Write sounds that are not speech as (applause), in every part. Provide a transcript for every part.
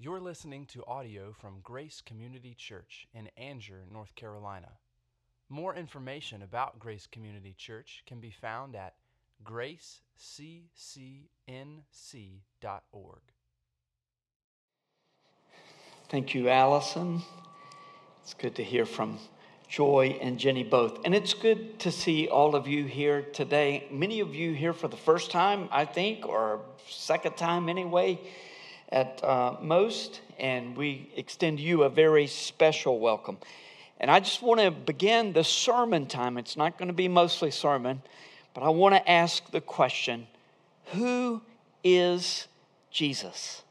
You're listening to audio from Grace Community Church in Angier, North Carolina. More information about Grace Community Church can be found at graceccnc.org. Thank you, Allison. It's good to hear from Joy and Jenny both. And it's good to see all of you here today. Many of you here for the first time, I think, or second time anyway at uh, most, and we extend you a very special welcome. And I just want to begin the sermon time. It's not going to be mostly sermon, but I want to ask the question Who is Jesus?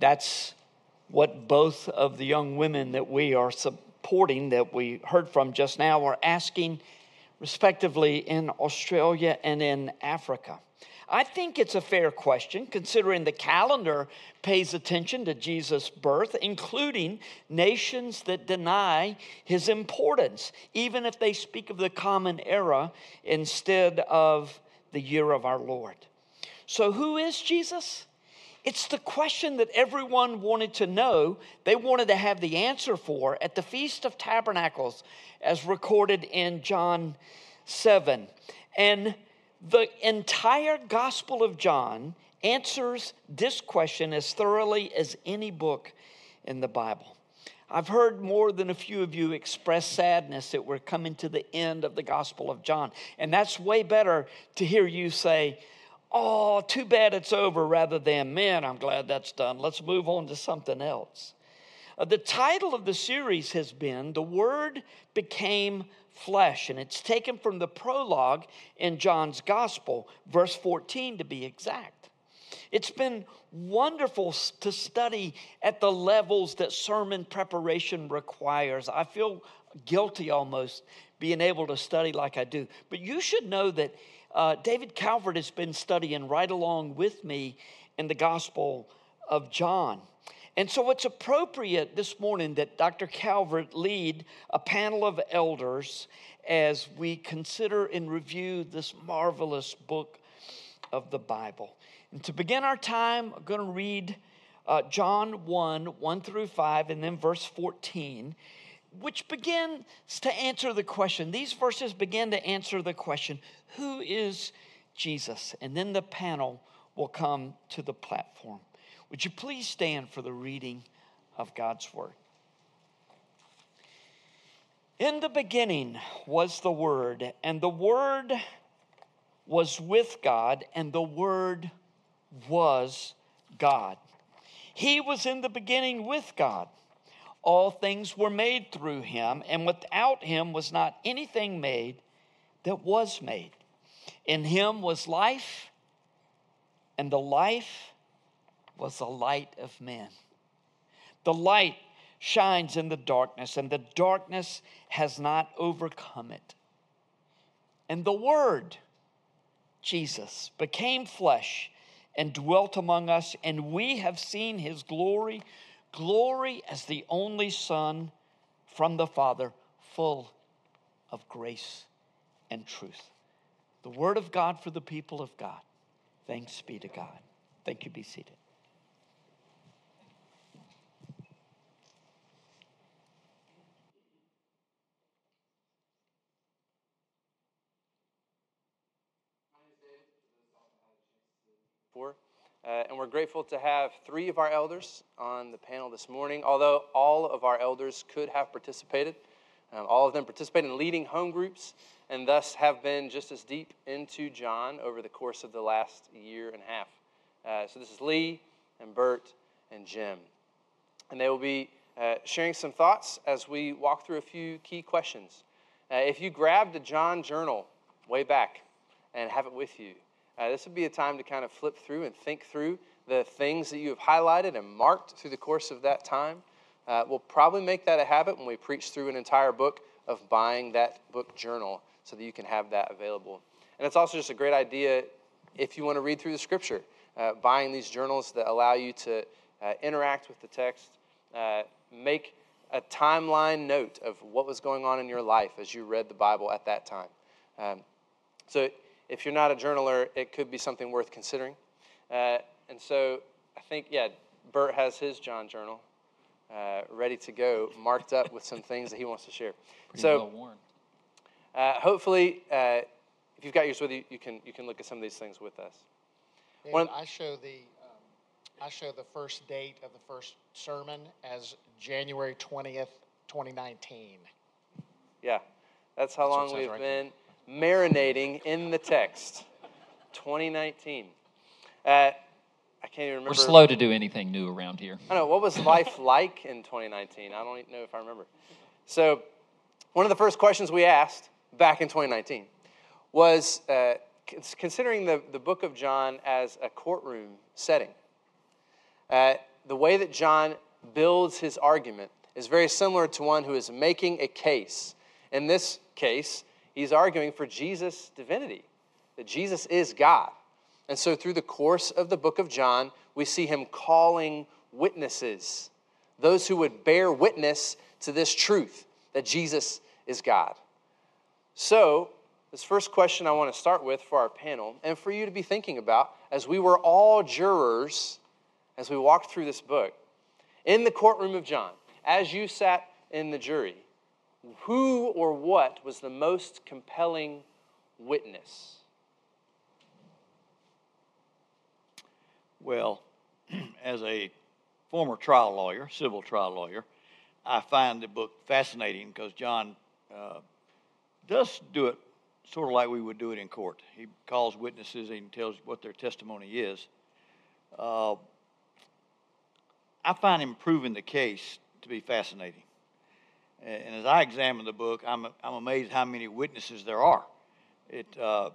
That's what both of the young women that we are supporting, that we heard from just now, are asking, respectively, in Australia and in Africa. I think it's a fair question considering the calendar pays attention to Jesus' birth, including nations that deny his importance, even if they speak of the common era instead of the year of our Lord. So, who is Jesus? It's the question that everyone wanted to know, they wanted to have the answer for at the Feast of Tabernacles, as recorded in John 7. And the entire Gospel of John answers this question as thoroughly as any book in the Bible. I've heard more than a few of you express sadness that we're coming to the end of the Gospel of John. And that's way better to hear you say, Oh, too bad it's over, rather than, Man, I'm glad that's done. Let's move on to something else. Uh, the title of the series has been The Word Became flesh. And it's taken from the prologue in John's gospel, verse 14 to be exact. It's been wonderful to study at the levels that sermon preparation requires. I feel guilty almost being able to study like I do. But you should know that uh, David Calvert has been studying right along with me in the Gospel of John. And so it's appropriate this morning that Dr. Calvert lead a panel of elders as we consider and review this marvelous book of the Bible. And to begin our time, I'm going to read uh, John 1 1 through 5, and then verse 14, which begins to answer the question. These verses begin to answer the question Who is Jesus? And then the panel will come to the platform. Would you please stand for the reading of God's Word? In the beginning was the Word, and the Word was with God, and the Word was God. He was in the beginning with God. All things were made through him, and without him was not anything made that was made. In him was life, and the life was the light of men. The light shines in the darkness, and the darkness has not overcome it. And the Word, Jesus, became flesh and dwelt among us, and we have seen his glory glory as the only Son from the Father, full of grace and truth. The Word of God for the people of God. Thanks be to God. Thank you. Be seated. For. Uh, and we're grateful to have three of our elders on the panel this morning. Although all of our elders could have participated, um, all of them participated in leading home groups and thus have been just as deep into John over the course of the last year and a half. Uh, so this is Lee and Bert and Jim. And they will be uh, sharing some thoughts as we walk through a few key questions. Uh, if you grabbed a John journal way back and have it with you, uh, this would be a time to kind of flip through and think through the things that you have highlighted and marked through the course of that time. Uh, we'll probably make that a habit when we preach through an entire book of buying that book journal so that you can have that available. And it's also just a great idea if you want to read through the scripture, uh, buying these journals that allow you to uh, interact with the text, uh, make a timeline note of what was going on in your life as you read the Bible at that time. Um, so if you're not a journaler, it could be something worth considering. Uh, and so I think, yeah, Bert has his John journal uh, ready to go, marked up with some things that he wants to share. Pretty so, well worn. uh, hopefully, uh, if you've got yours with you, you can you can look at some of these things with us. Dave, One- I show the, um, I show the first date of the first sermon as January twentieth, twenty nineteen. Yeah, that's how That's long we've right been marinating in the text. 2019. Uh, I can't even remember. We're slow to do anything new around here. I don't know. What was life (laughs) like in 2019? I don't even know if I remember. So, one of the first questions we asked back in 2019 was uh, considering the, the book of John as a courtroom setting. Uh, the way that John builds his argument is very similar to one who is making a case. In this case, he's arguing for Jesus' divinity, that Jesus is God. And so, through the course of the book of John, we see him calling witnesses, those who would bear witness to this truth that Jesus is God. So, this first question I want to start with for our panel and for you to be thinking about as we were all jurors as we walked through this book. In the courtroom of John, as you sat in the jury, who or what was the most compelling witness? Well, (clears throat) as a former trial lawyer, civil trial lawyer, I find the book fascinating because John uh, does do it sort of like we would do it in court. He calls witnesses and tells what their testimony is. Uh, I find him proving the case to be fascinating. And as I examine the book, I'm, I'm amazed how many witnesses there are. It, uh,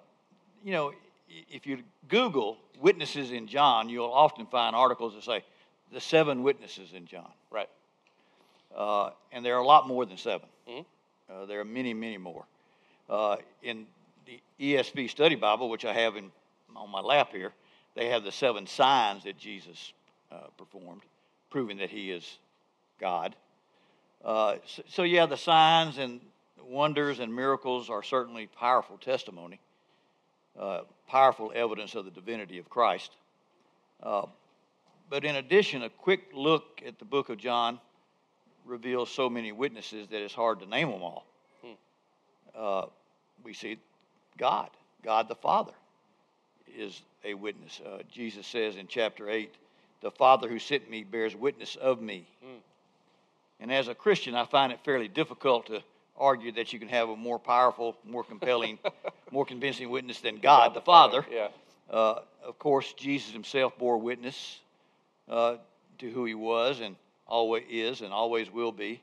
you know, if you Google witnesses in John, you'll often find articles that say the seven witnesses in John. Right. Uh, and there are a lot more than 7 Mhm. Uh, there are many, many more. Uh, in the ESV Study Bible, which I have in, on my lap here, they have the seven signs that Jesus uh, performed, proving that he is God. Uh, so, so, yeah, the signs and wonders and miracles are certainly powerful testimony, uh, powerful evidence of the divinity of Christ. Uh, but in addition, a quick look at the book of John reveals so many witnesses that it's hard to name them all. Uh, we see God, God the Father, is a witness. Uh, Jesus says in chapter 8, The Father who sent me bears witness of me. And as a Christian, I find it fairly difficult to argue that you can have a more powerful, more compelling, (laughs) more convincing witness than God, the Father. Yeah. Uh, of course, Jesus himself bore witness uh, to who he was and always is and always will be.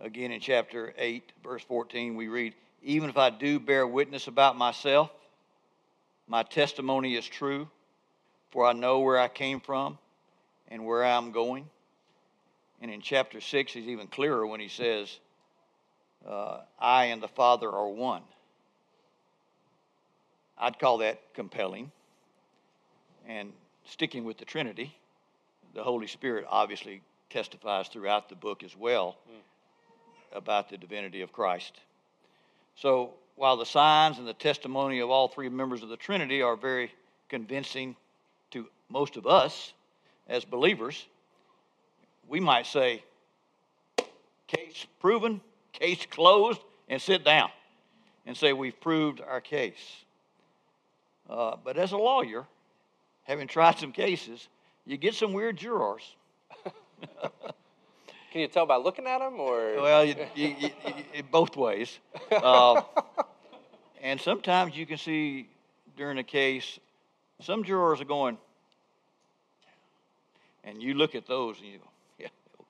Again, in chapter 8, verse 14, we read, Even if I do bear witness about myself, my testimony is true, for I know where I came from and where I'm going. And in chapter 6, he's even clearer when he says, uh, I and the Father are one. I'd call that compelling. And sticking with the Trinity, the Holy Spirit obviously testifies throughout the book as well about the divinity of Christ. So while the signs and the testimony of all three members of the Trinity are very convincing to most of us as believers, we might say, case proven, case closed, and sit down and say we've proved our case. Uh, but as a lawyer, having tried some cases, you get some weird jurors. (laughs) Can you tell by looking at them or? Well, you, you, you, both ways. Uh, (laughs) and sometimes you can see during a case, some jurors are going, and you look at those and you go,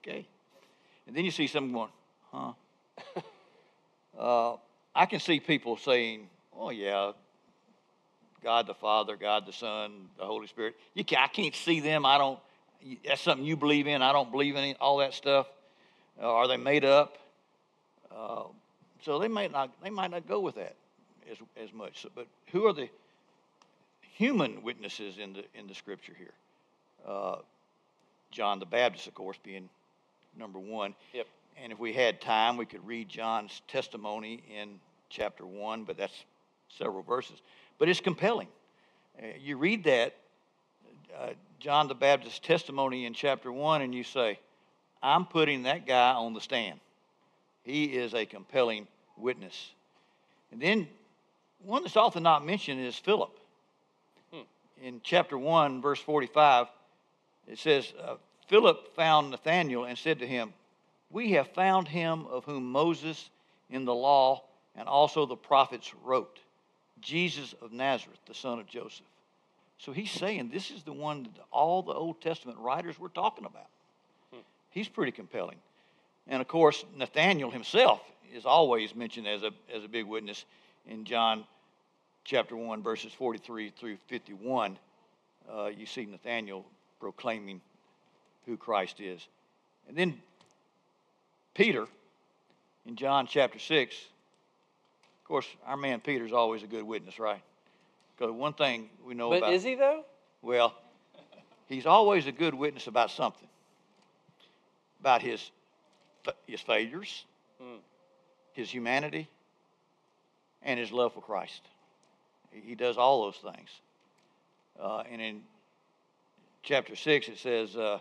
okay. And then you see some going, huh? (laughs) uh, I can see people saying, oh, yeah, God the Father, God the Son, the Holy Spirit. You can, I can't see them. I don't. That's something you believe in. I don't believe in it, all that stuff. Uh, are they made up? Uh, so they might not. They might not go with that as as much. So, but who are the human witnesses in the in the Scripture here? Uh, John the Baptist, of course, being number one. Yep. And if we had time, we could read John's testimony in chapter one, but that's several verses. But it's compelling. Uh, you read that, uh, John the Baptist's testimony in chapter 1 and you say, I'm putting that guy on the stand. He is a compelling witness. And then one that's often not mentioned is Philip. Hmm. In chapter 1, verse 45, it says, uh, Philip found Nathanael and said to him, We have found him of whom Moses in the law and also the prophets wrote, Jesus of Nazareth, the son of Joseph. So he's saying this is the one that all the Old Testament writers were talking about. Hmm. He's pretty compelling. And of course, Nathanael himself is always mentioned as a, as a big witness in John chapter 1, verses 43 through 51. Uh, you see Nathanael proclaiming who Christ is. And then Peter in John chapter 6. Of course, our man Peter's always a good witness, right? Because one thing we know but about. But is he, though? Well, he's always a good witness about something about his, his failures, hmm. his humanity, and his love for Christ. He does all those things. Uh, and in chapter 6, it says, uh,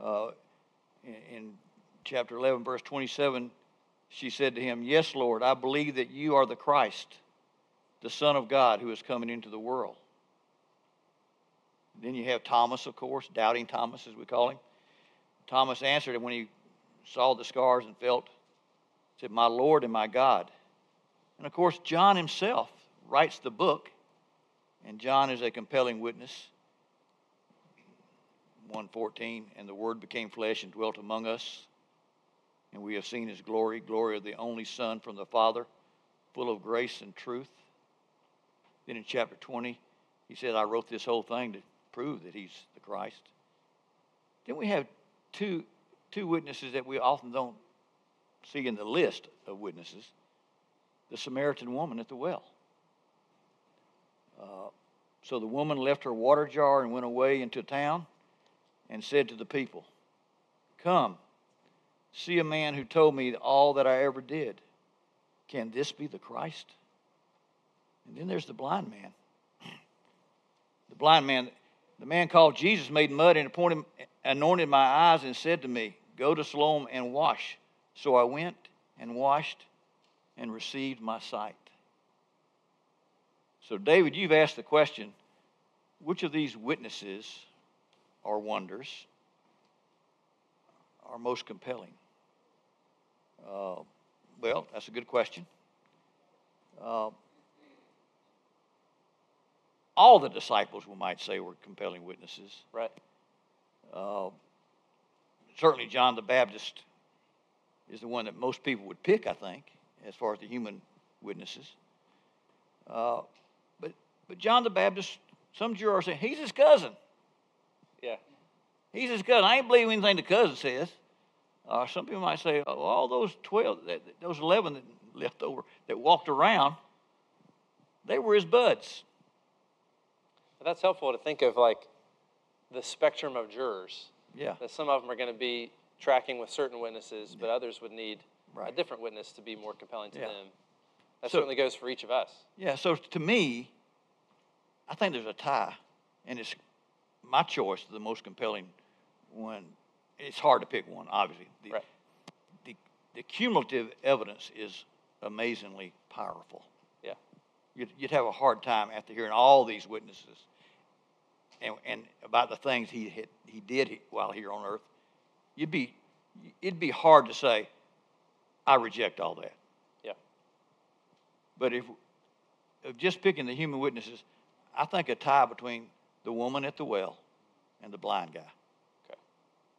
uh, in, in chapter 11, verse 27, she said to him, Yes, Lord, I believe that you are the Christ, the Son of God who is coming into the world. Then you have Thomas, of course, doubting Thomas, as we call him. Thomas answered and when he saw the scars and felt, said, My Lord and my God. And of course, John himself writes the book, and John is a compelling witness. 114, and the Word became flesh and dwelt among us, and we have seen his glory, glory of the only Son from the Father, full of grace and truth. Then in chapter 20, he said, I wrote this whole thing to prove that he's the Christ. Then we have two, two witnesses that we often don't see in the list of witnesses the Samaritan woman at the well. Uh, so the woman left her water jar and went away into town and said to the people, Come, see a man who told me all that I ever did. Can this be the Christ? And then there's the blind man. (clears throat) The blind man, the man called Jesus made mud and appointed, anointed my eyes and said to me, Go to Siloam and wash. So I went and washed and received my sight. So, David, you've asked the question which of these witnesses or wonders are most compelling? Uh, well, that's a good question. Uh, all the disciples, we might say, were compelling witnesses. Right. Uh, certainly, John the Baptist is the one that most people would pick, I think, as far as the human witnesses. Uh, but, but John the Baptist, some jurors say he's his cousin. Yeah. He's his cousin. I ain't believe anything the cousin says. Uh, some people might say, oh, all those 12, those 11 that left over that walked around, they were his buds. That's helpful to think of like the spectrum of jurors. Yeah. That some of them are going to be tracking with certain witnesses, but others would need right. a different witness to be more compelling to yeah. them. That so, certainly goes for each of us. Yeah, so to me, I think there's a tie, and it's my choice, the most compelling one. It's hard to pick one, obviously. The, right. the, the cumulative evidence is amazingly powerful. Yeah. You'd, you'd have a hard time after hearing all these witnesses and, and about the things he, had, he did while here on earth. You'd be, it'd be hard to say, I reject all that. Yeah. But if, if just picking the human witnesses, I think a tie between the woman at the well and the blind guy. Okay.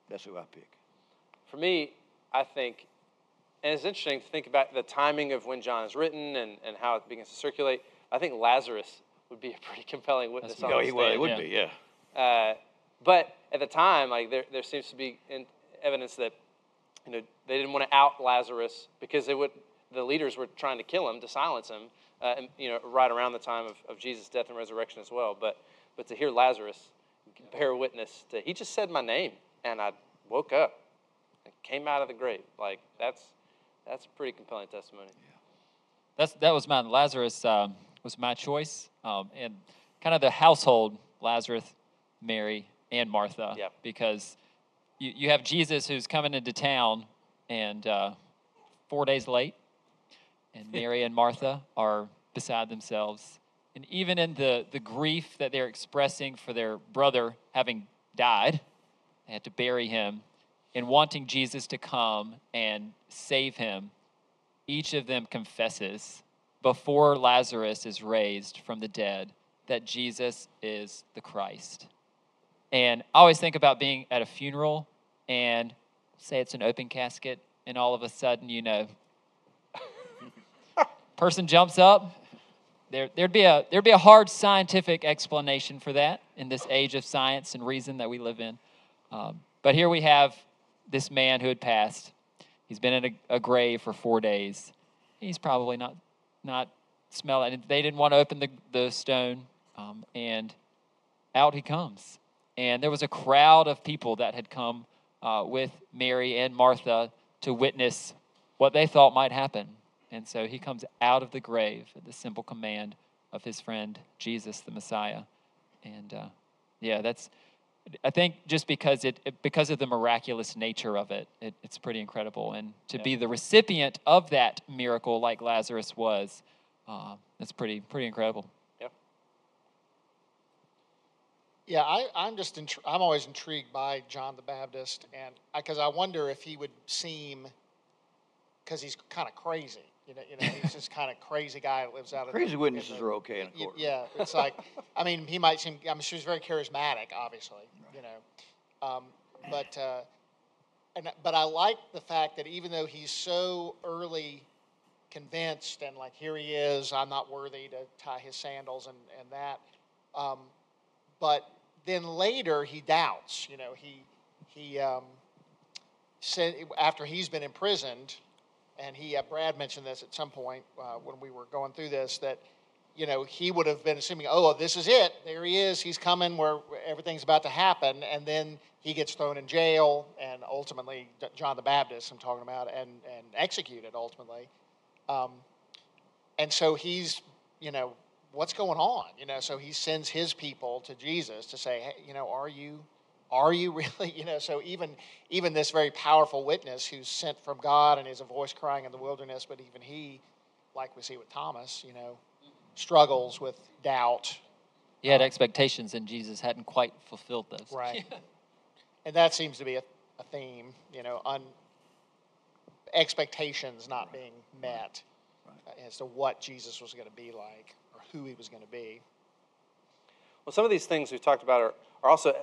That's who I pick. For me, I think, and it's interesting to think about the timing of when John is written and, and how it begins to circulate. I think Lazarus would be a (laughs) pretty compelling witness. That's on Oh, he would, it would Yeah. be, yeah. Uh, but at the time, like there, there seems to be in, evidence that you know they didn't want to out Lazarus because they would the leaders were trying to kill him to silence him, uh, and you know right around the time of, of Jesus' death and resurrection as well. But but to hear Lazarus bear witness to he just said my name and I woke up and came out of the grave. Like that's that's a pretty compelling testimony. That's that was mine. Lazarus um, was my choice, um, and kind of the household Lazarus, Mary, and Martha. Yep. Because you, you have Jesus who's coming into town, and uh, four days late, and (laughs) Mary and Martha are beside themselves, and even in the the grief that they're expressing for their brother having died, they had to bury him, and wanting Jesus to come and save him each of them confesses before Lazarus is raised from the dead that Jesus is the Christ. And I always think about being at a funeral and say it's an open casket, and all of a sudden, you know, (laughs) person jumps up. There, there'd be a there'd be a hard scientific explanation for that in this age of science and reason that we live in. Um, but here we have this man who had passed. He's been in a, a grave for four days. He's probably not not smelling. They didn't want to open the, the stone, um, and out he comes. And there was a crowd of people that had come uh, with Mary and Martha to witness what they thought might happen. And so he comes out of the grave at the simple command of his friend Jesus, the Messiah. And uh, yeah, that's I think just because it, it- because of the miraculous nature of it, it it's pretty incredible. And to be the recipient of that miracle, like Lazarus was, uh, that's pretty pretty incredible. Yep. Yeah, I, I'm just intri- I'm always intrigued by John the Baptist, and because I, wonder if he would seem because he's kind of crazy. You know, you know, he's just kind of crazy guy that lives out of Crazy in witnesses the- are okay in court. Yeah, it's like, I mean, he might seem. I'm sure he's very charismatic, obviously. You know, um, but uh, and but I like the fact that even though he's so early convinced and like here he is, I'm not worthy to tie his sandals and and that, um, but then later he doubts. You know, he he um, said after he's been imprisoned and he uh, Brad mentioned this at some point uh, when we were going through this that you know he would have been assuming oh this is it. There he is. He's coming where everything's about to happen. And then he gets thrown in jail and ultimately John the Baptist I'm talking about and and executed ultimately. Um, and so he's you know what's going on? You know so he sends his people to Jesus to say hey you know are you are you (laughs) really you know so even even this very powerful witness who's sent from god and is a voice crying in the wilderness but even he like we see with thomas you know struggles with doubt. He had um, expectations, and Jesus hadn't quite fulfilled those. right. (laughs) And that seems to be a, a theme you know un, expectations not being met as to what jesus was going to be like or who he was going to be. Well, some of these things we've talked about are, are also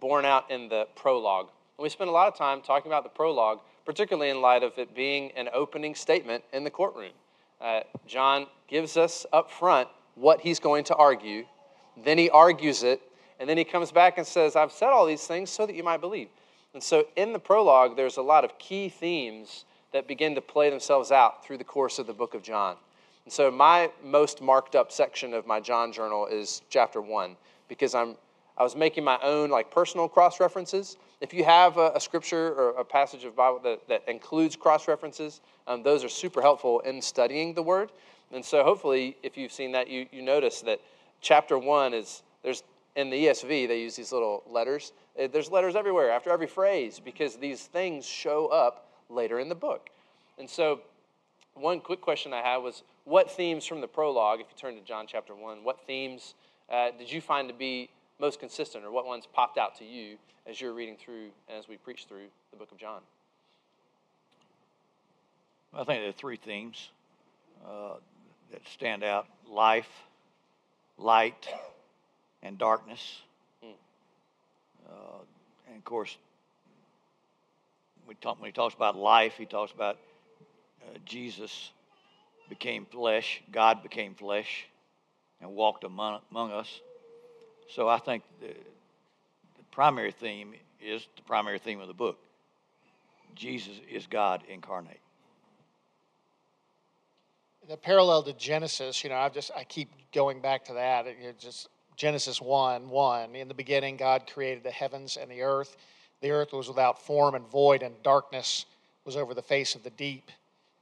borne out in the prologue. And we spend a lot of time talking about the prologue, particularly in light of it being an opening statement in the courtroom. Uh, John gives us up front what he's going to argue, then he argues it, and then he comes back and says, I've said all these things so that you might believe. And so in the prologue, there's a lot of key themes that begin to play themselves out through the course of the book of John. And so my most marked up section of my John journal is chapter one because I'm I was making my own like personal cross references. If you have a, a scripture or a passage of Bible that, that includes cross references, um, those are super helpful in studying the word. And so hopefully, if you've seen that, you, you notice that chapter one is there's in the ESV they use these little letters. Uh, There's letters everywhere after every phrase because these things show up later in the book. And so one quick question I had was what themes from the prologue, if you turn to John chapter 1, what themes uh, did you find to be most consistent, or what ones popped out to you as you're reading through and as we preach through the book of John? I think there are three themes uh, that stand out life, light, and darkness. Uh, and of course, we talk, when he talks about life, he talks about uh, Jesus became flesh, God became flesh. and walked among, among us. So I think the, the primary theme is the primary theme of the book. Jesus is God incarnate. The parallel to Genesis, you know, I've just I keep going back to that. Just Genesis one one. In the beginning, God created the heavens and the earth. The earth was without form and void, and darkness was over the face of the deep.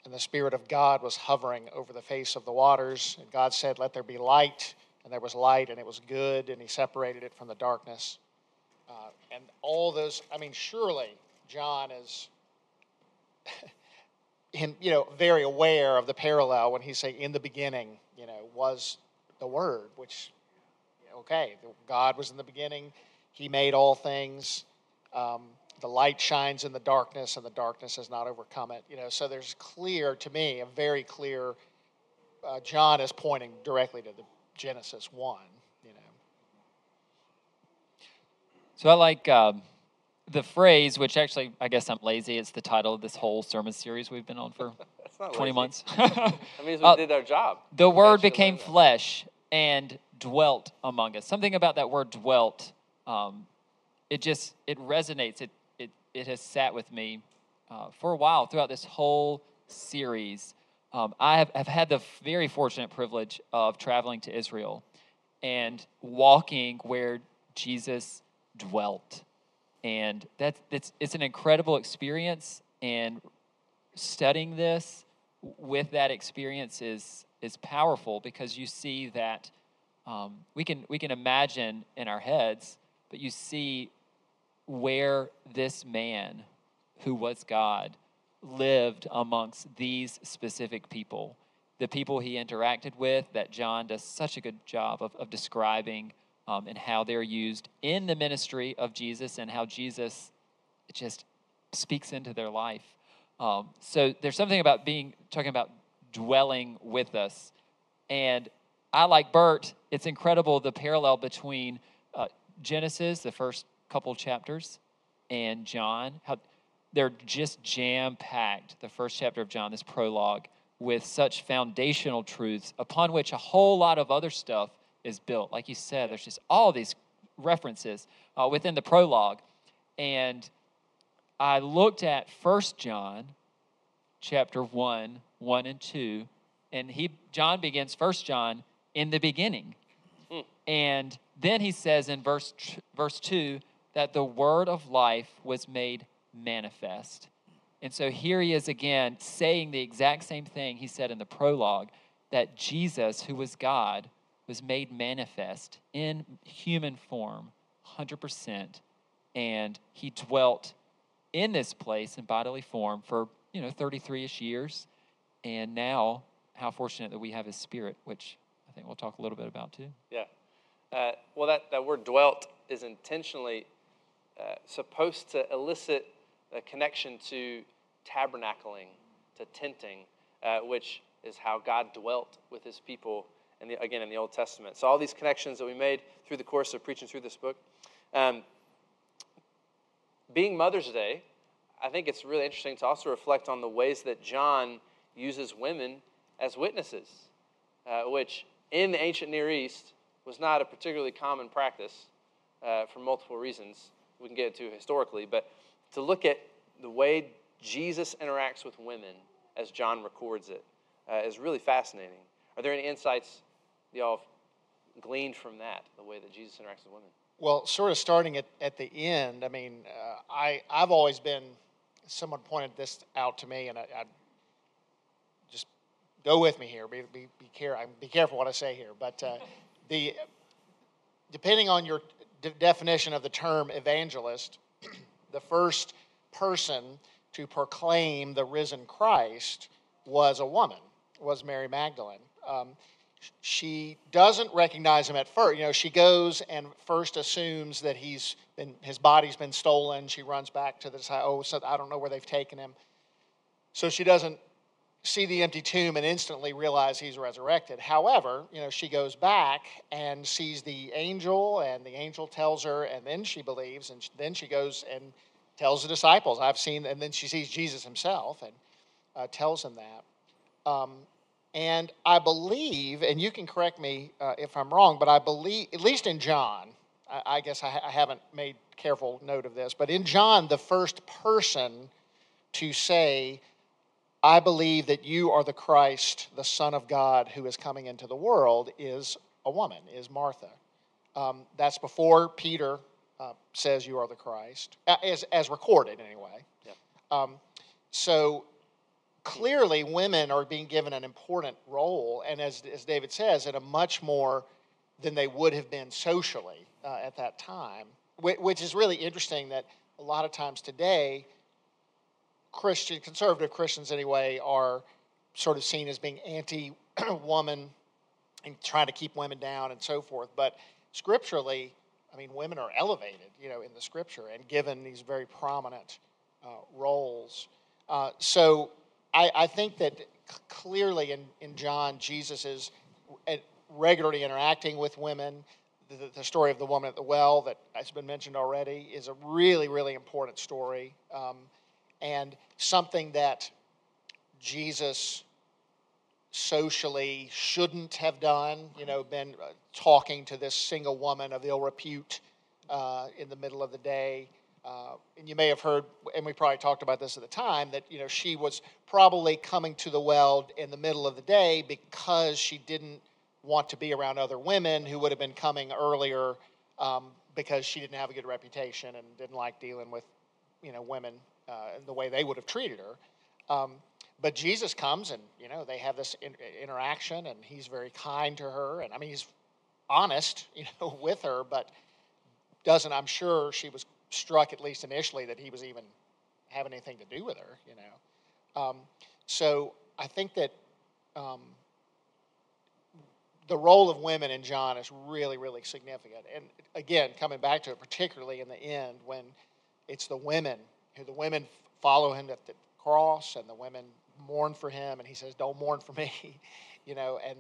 And the Spirit of God was hovering over the face of the waters. And God said, Let there be light. And there was light, and it was good. And He separated it from the darkness. Uh, and all those, I mean, surely John is. (laughs) him, you know, very aware of the parallel when he's saying, "In the beginning, you know, was the Word," which, okay, God was in the beginning. He made all things. Um, the light shines in the darkness, and the darkness has not overcome it. You know, so there's clear to me a very clear. Uh, John is pointing directly to the Genesis one. You know. So I like. Um the phrase, which actually I guess I'm lazy, it's the title of this whole sermon series we've been on for (laughs) 20 lazy. months. (laughs) that means we Uh, did our job. the You word became flesh and dwelt among us. Something about that word dwelt, um, it just it resonates. It it it has sat with me uh, for a while throughout this whole series. Um, I have, have had the very fortunate privilege of traveling to Israel and walking where Jesus dwelt, and that's that's it's an incredible experience. And studying this with that experience is is powerful because you see that um, we can we can imagine in our heads, but you see where this man who was God lived amongst these specific people, the people he interacted with that John does such a good job of, of describing um, and how they're used in the ministry of Jesus and how Jesus just speaks into their life. Um, so there's something about being talking about dwelling with us, and I like Bert. It's incredible the parallel between uh, Genesis, the first couple chapters, and John. How they're just jam packed. The first chapter of John, this prologue, with such foundational truths upon which a whole lot of other stuff is built. Like you said, there's just all these references uh, within the prologue, and I looked at First John chapter 1, 1 and 2, and he John begins First John in the beginning. And then he says in verse verse 2 that the word of life was made manifest. And so here he is again saying the exact same thing he said in the prologue that Jesus, who was God, was made manifest in human form, 100%, and he dwelt in this place in bodily form for, you know, 33ish years. And now, how fortunate that we have his spirit, which I think we'll talk a little bit about too. Yeah. Uh, well, that, that word dwelt is intentionally uh, supposed to elicit a connection to tabernacling, to tenting, uh, which is how God dwelt with his people, in the, again, in the Old Testament. So, all these connections that we made through the course of preaching through this book. Um, being Mother's Day, I think it's really interesting to also reflect on the ways that John uses women as witnesses, uh, which in the ancient Near East was not a particularly common practice uh, for multiple reasons. We can get into historically, but to look at the way Jesus interacts with women as John records it uh, is really fascinating. Are there any insights y'all have gleaned from that, the way that Jesus interacts with women? Well, sort of starting at, at the end, I mean, uh, I, I've always been, someone pointed this out to me, and I, I just go with me here. Be, be, be, care, be careful what I say here. But uh, (laughs) the, depending on your de- definition of the term evangelist, the first person to proclaim the risen Christ was a woman, was Mary Magdalene. Um, she doesn't recognize him at first. You know, she goes and first assumes that he's been his body's been stolen. She runs back to the side. Oh, so I don't know where they've taken him. So she doesn't see the empty tomb and instantly realize he's resurrected. However, you know, she goes back and sees the angel, and the angel tells her, and then she believes, and then she goes and tells the disciples, "I've seen," and then she sees Jesus himself and uh, tells him that. Um, and I believe, and you can correct me uh, if I'm wrong, but I believe, at least in John, I, I guess I, I haven't made careful note of this, but in John, the first person to say, I believe that you are the Christ, the Son of God, who is coming into the world, is a woman, is Martha. Um, that's before Peter uh, says you are the Christ, uh, as, as recorded anyway. Yep. Um, so clearly, women are being given an important role, and as, as David says, in a much more than they would have been socially uh, at that time, which, which is really interesting that a lot of times today, Christian, conservative Christians anyway, are sort of seen as being anti woman and trying to keep women down and so forth. But scripturally, I mean, women are elevated, you know, in the scripture and given these very prominent uh, roles. Uh, so I, I, think that clearly in, in John, Jesus is uh, regularly interacting with women. The, the, story of the woman at the well that has been mentioned already is a really, really important story um, and something that Jesus socially shouldn't have done, you know, been uh, talking to this single woman of ill repute uh, in the middle of the day. Uh, and you may have heard, and we probably talked about this at the time, that you know she was probably coming to the well in the middle of the day because she didn't want to be around other women who would have been coming earlier um, because she didn't have a good reputation and didn't like dealing with you know women uh, the way they would have treated her. Um, but Jesus comes and, you know, they have this in, interaction and he's very kind to her. And I mean, he's honest, (laughs) you know, with her, but doesn't, I'm sure she was struck at least initially that he was even having anything to do with her, you know. Um, so I think that um, the role of women in John is really, really significant. And again, coming back to it, particularly in the end when it's the women the women follow him at the cross and the women mourn for him, and he says, "Don't mourn for me," (laughs) you know, and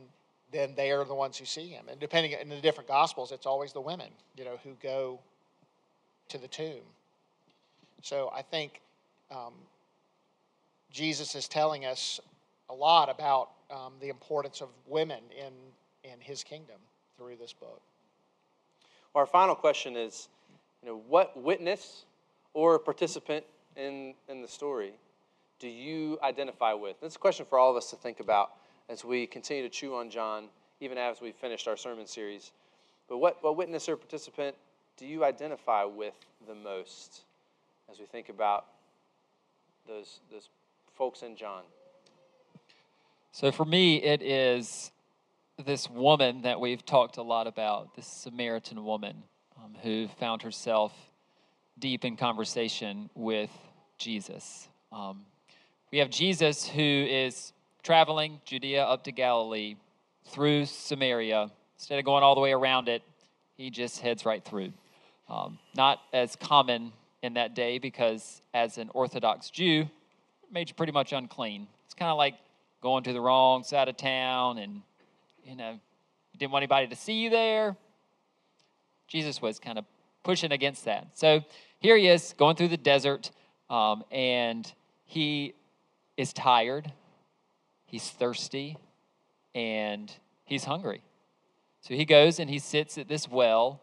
then they are the ones who see him. And depending in the different gospels, it's always the women, you know, who go to the tomb. So I think um, Jesus is telling us a lot about um, the importance of women in in His kingdom through this book. Well, our final question is, you know, what witness or participant in in the story do you identify with? That's a question for all of us to think about as we continue to chew on John, even as we finished our sermon series. But what, what witness or participant do you identify with the most as we think about those, those folks in John? So for me, it is this woman that we've talked a lot about, this Samaritan woman um, who found herself deep in conversation with Jesus. Um, we have Jesus who is traveling Judea up to Galilee through Samaria. Instead of going all the way around it, he just heads right through. Um, not as common in that day because, as an Orthodox Jew, it made you pretty much unclean. It's kind of like going to the wrong side of town and, you know, didn't want anybody to see you there. Jesus was kind of pushing against that. So here he is going through the desert, um, and he is tired, he's thirsty, and he's hungry. So he goes and he sits at this well,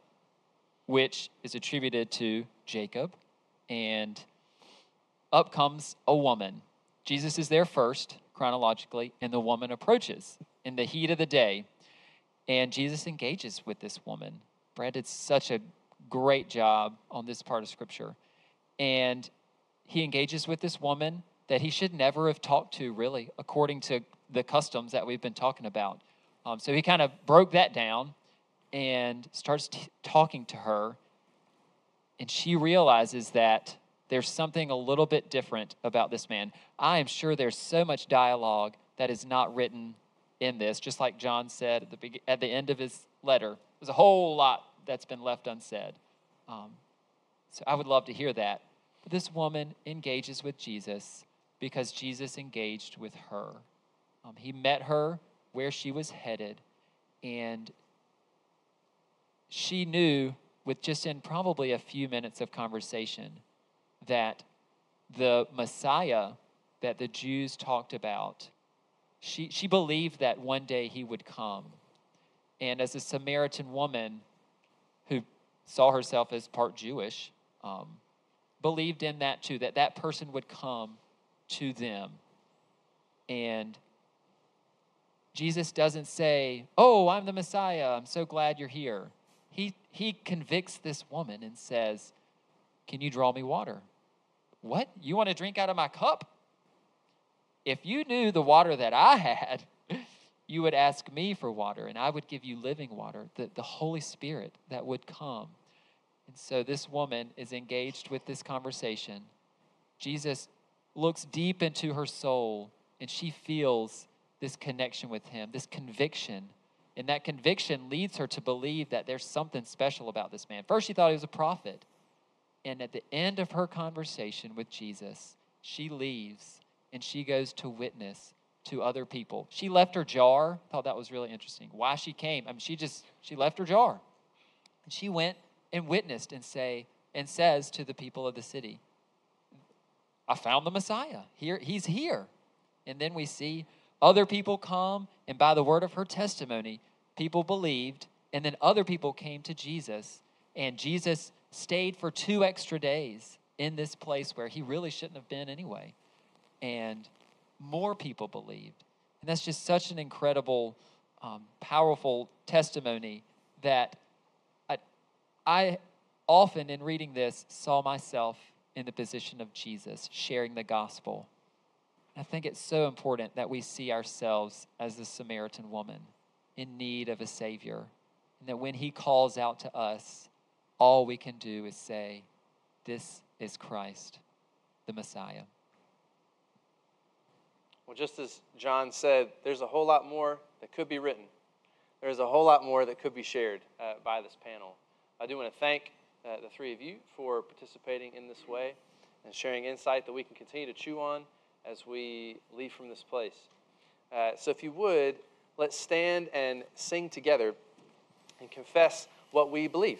which is attributed to Jacob, and up comes a woman. Jesus is there first, chronologically, and the woman approaches in the heat of the day. And Jesus engages with this woman. Brad did such a great job on this part of Scripture. And he engages with this woman that he should never have talked to, really, according to the customs that we've been talking about. Um, so he kind of broke that down and starts t- talking to her. And she realizes that there's something a little bit different about this man. I am sure there's so much dialogue that is not written in this, just like John said at the, be- at the end of his letter. There's a whole lot that's been left unsaid. Um, so I would love to hear that. But this woman engages with Jesus because Jesus engaged with her. Um, he met her where she was headed, and she knew, with just in probably a few minutes of conversation, that the Messiah that the Jews talked about she, she believed that one day he would come. And as a Samaritan woman who saw herself as part Jewish, um, believed in that too, that that person would come to them. And Jesus doesn't say, Oh, I'm the Messiah. I'm so glad you're here. He, he convicts this woman and says, Can you draw me water? What? You want to drink out of my cup? If you knew the water that I had, you would ask me for water, and I would give you living water, the, the Holy Spirit that would come. And so this woman is engaged with this conversation. Jesus looks deep into her soul, and she feels this connection with him, this conviction. And that conviction leads her to believe that there's something special about this man. First, she thought he was a prophet. And at the end of her conversation with Jesus, she leaves and she goes to witness to other people. She left her jar. Thought that was really interesting. Why she came? I mean, she just she left her jar, and she went and witnessed and say and says to the people of the city, "I found the Messiah. Here, he's here." And then we see other people come, and by the word of her testimony, people believed, and then other people came to Jesus, and Jesus stayed for two extra days in this place where he really shouldn't have been anyway. And more people believed. And that's just such an incredible, um, powerful testimony that I, I often, in reading this, saw myself in the position of Jesus, sharing the gospel. I think it's so important that we see ourselves as the Samaritan woman in need of a Savior. And that when He calls out to us, all we can do is say, This is Christ, the Messiah. Well, just as John said, there's a whole lot more that could be written. There's a whole lot more that could be shared uh, by this panel. I do want to thank uh, the three of you for participating in this way and sharing insight that we can continue to chew on as we leave from this place. Uh, so, if you would, let's stand and sing together and confess what we believe.